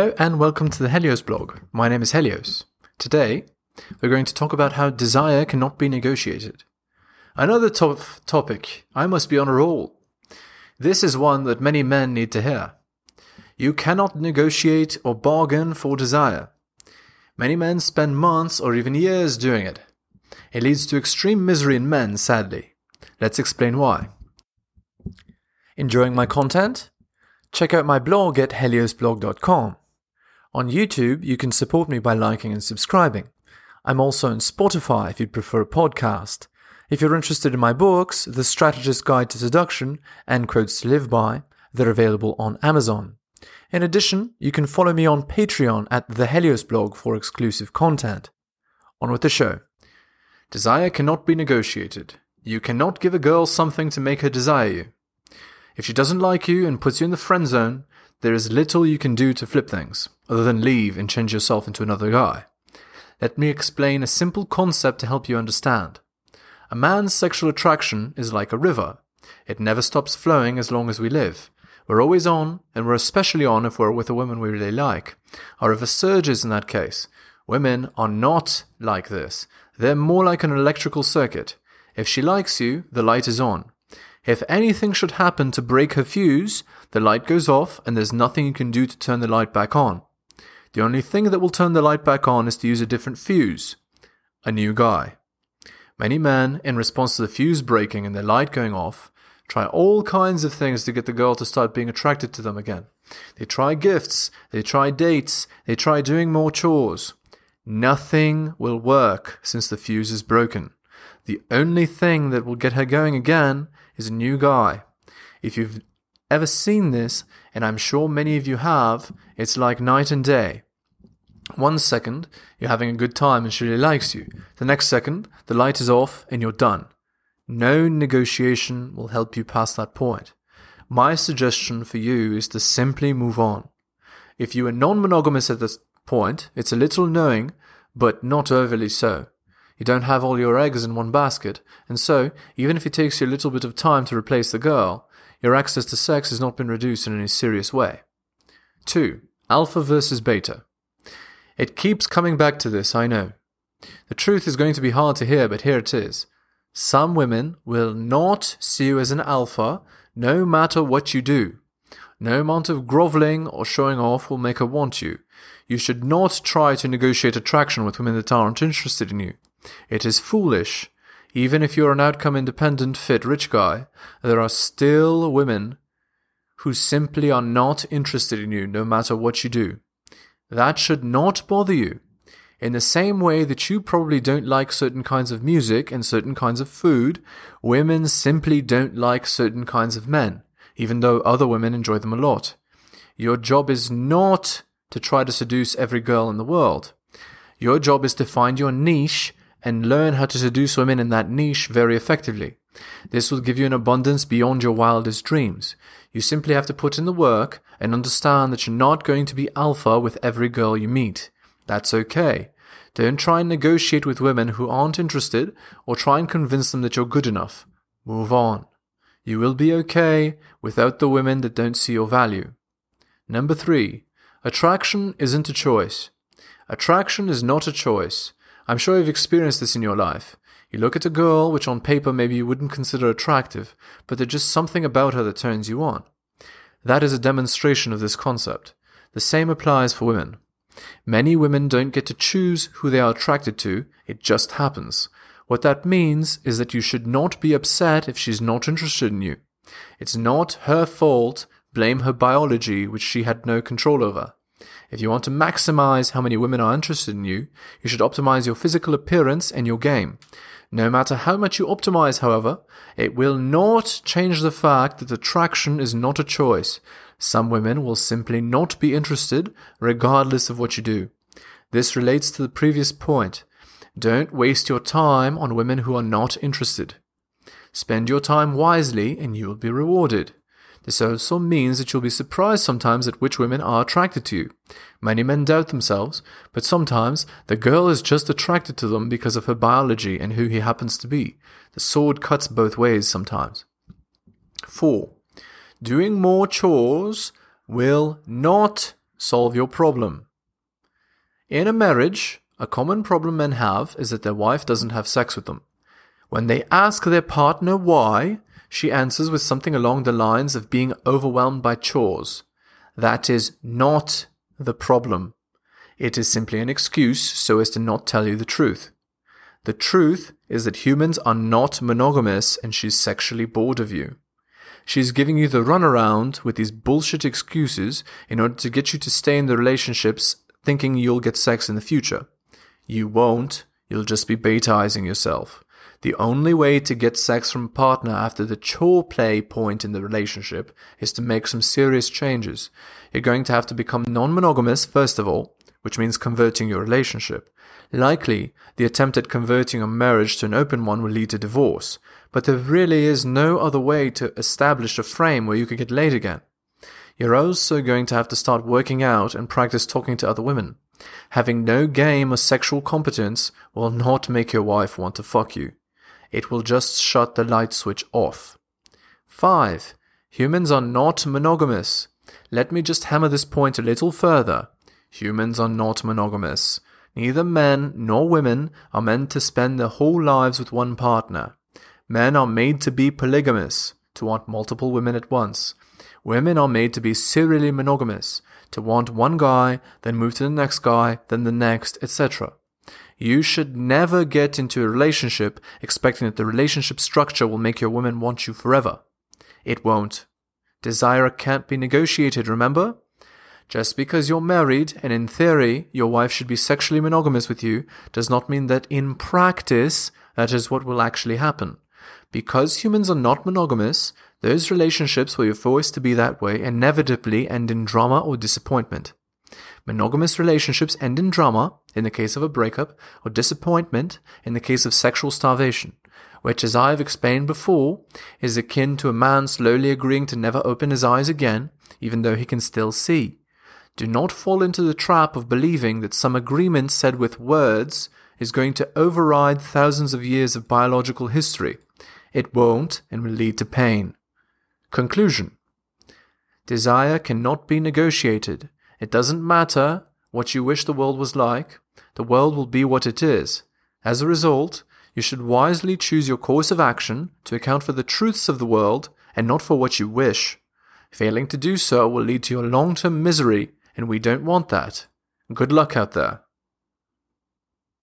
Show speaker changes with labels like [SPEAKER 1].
[SPEAKER 1] Hello and welcome to the Helios blog. My name is Helios. Today, we're going to talk about how desire cannot be negotiated. Another tough topic. I must be on a roll. This is one that many men need to hear. You cannot negotiate or bargain for desire. Many men spend months or even years doing it. It leads to extreme misery in men, sadly. Let's explain why. Enjoying my content? Check out my blog at heliosblog.com. On YouTube, you can support me by liking and subscribing. I'm also on Spotify if you'd prefer a podcast. If you're interested in my books, The Strategist's Guide to Seduction and Quotes to Live By, they're available on Amazon. In addition, you can follow me on Patreon at The Helios blog for exclusive content. On with the show. Desire cannot be negotiated. You cannot give a girl something to make her desire you. If she doesn't like you and puts you in the friend zone, there is little you can do to flip things, other than leave and change yourself into another guy. Let me explain a simple concept to help you understand. A man's sexual attraction is like a river. It never stops flowing as long as we live. We're always on, and we're especially on if we're with a woman we really like. Our river surges in that case. Women are not like this. They're more like an electrical circuit. If she likes you, the light is on. If anything should happen to break her fuse, the light goes off and there's nothing you can do to turn the light back on. The only thing that will turn the light back on is to use a different fuse. A new guy. Many men, in response to the fuse breaking and their light going off, try all kinds of things to get the girl to start being attracted to them again. They try gifts, they try dates, they try doing more chores. Nothing will work since the fuse is broken. The only thing that will get her going again is a new guy. If you've ever seen this, and I'm sure many of you have, it's like night and day. One second, you're having a good time and she really likes you. The next second, the light is off and you're done. No negotiation will help you past that point. My suggestion for you is to simply move on. If you are non monogamous at this point, it's a little knowing, but not overly so. You don't have all your eggs in one basket, and so, even if it takes you a little bit of time to replace the girl, your access to sex has not been reduced in any serious way. 2. Alpha versus beta. It keeps coming back to this, I know. The truth is going to be hard to hear, but here it is. Some women will not see you as an alpha no matter what you do. No amount of groveling or showing off will make her want you. You should not try to negotiate attraction with women that aren't interested in you. It is foolish. Even if you're an outcome independent, fit, rich guy, there are still women who simply are not interested in you no matter what you do. That should not bother you. In the same way that you probably don't like certain kinds of music and certain kinds of food, women simply don't like certain kinds of men, even though other women enjoy them a lot. Your job is not to try to seduce every girl in the world. Your job is to find your niche and learn how to seduce women in that niche very effectively. This will give you an abundance beyond your wildest dreams. You simply have to put in the work and understand that you're not going to be alpha with every girl you meet. That's okay. Don't try and negotiate with women who aren't interested or try and convince them that you're good enough. Move on. You will be okay without the women that don't see your value. Number three, attraction isn't a choice. Attraction is not a choice. I'm sure you've experienced this in your life. You look at a girl which on paper maybe you wouldn't consider attractive, but there's just something about her that turns you on. That is a demonstration of this concept. The same applies for women. Many women don't get to choose who they are attracted to, it just happens. What that means is that you should not be upset if she's not interested in you. It's not her fault, blame her biology, which she had no control over. If you want to maximize how many women are interested in you, you should optimize your physical appearance and your game. No matter how much you optimize, however, it will not change the fact that attraction is not a choice. Some women will simply not be interested regardless of what you do. This relates to the previous point. Don't waste your time on women who are not interested. Spend your time wisely and you will be rewarded. This also means that you'll be surprised sometimes at which women are attracted to you. Many men doubt themselves, but sometimes the girl is just attracted to them because of her biology and who he happens to be. The sword cuts both ways sometimes. 4. Doing more chores will not solve your problem. In a marriage, a common problem men have is that their wife doesn't have sex with them. When they ask their partner why, she answers with something along the lines of being overwhelmed by chores. That is not the problem. It is simply an excuse so as to not tell you the truth. The truth is that humans are not monogamous and she's sexually bored of you. She's giving you the runaround with these bullshit excuses in order to get you to stay in the relationships thinking you'll get sex in the future. You won't, you'll just be betaizing yourself. The only way to get sex from a partner after the chore play point in the relationship is to make some serious changes. You're going to have to become non monogamous, first of all, which means converting your relationship. Likely, the attempt at converting a marriage to an open one will lead to divorce, but there really is no other way to establish a frame where you could get laid again. You're also going to have to start working out and practice talking to other women. Having no game or sexual competence will not make your wife want to fuck you. It will just shut the light switch off. 5. Humans are not monogamous. Let me just hammer this point a little further. Humans are not monogamous. Neither men nor women are meant to spend their whole lives with one partner. Men are made to be polygamous, to want multiple women at once. Women are made to be serially monogamous, to want one guy, then move to the next guy, then the next, etc. You should never get into a relationship expecting that the relationship structure will make your woman want you forever. It won't. Desire can't be negotiated, remember? Just because you're married and in theory your wife should be sexually monogamous with you does not mean that in practice that is what will actually happen. Because humans are not monogamous, those relationships where you're forced to be that way inevitably end in drama or disappointment. Monogamous relationships end in drama, in the case of a breakup, or disappointment, in the case of sexual starvation, which, as I have explained before, is akin to a man slowly agreeing to never open his eyes again, even though he can still see. Do not fall into the trap of believing that some agreement said with words is going to override thousands of years of biological history. It won't and will lead to pain. Conclusion Desire cannot be negotiated. It doesn't matter what you wish the world was like, the world will be what it is. As a result, you should wisely choose your course of action to account for the truths of the world and not for what you wish. Failing to do so will lead to your long term misery and we don't want that. Good luck out there.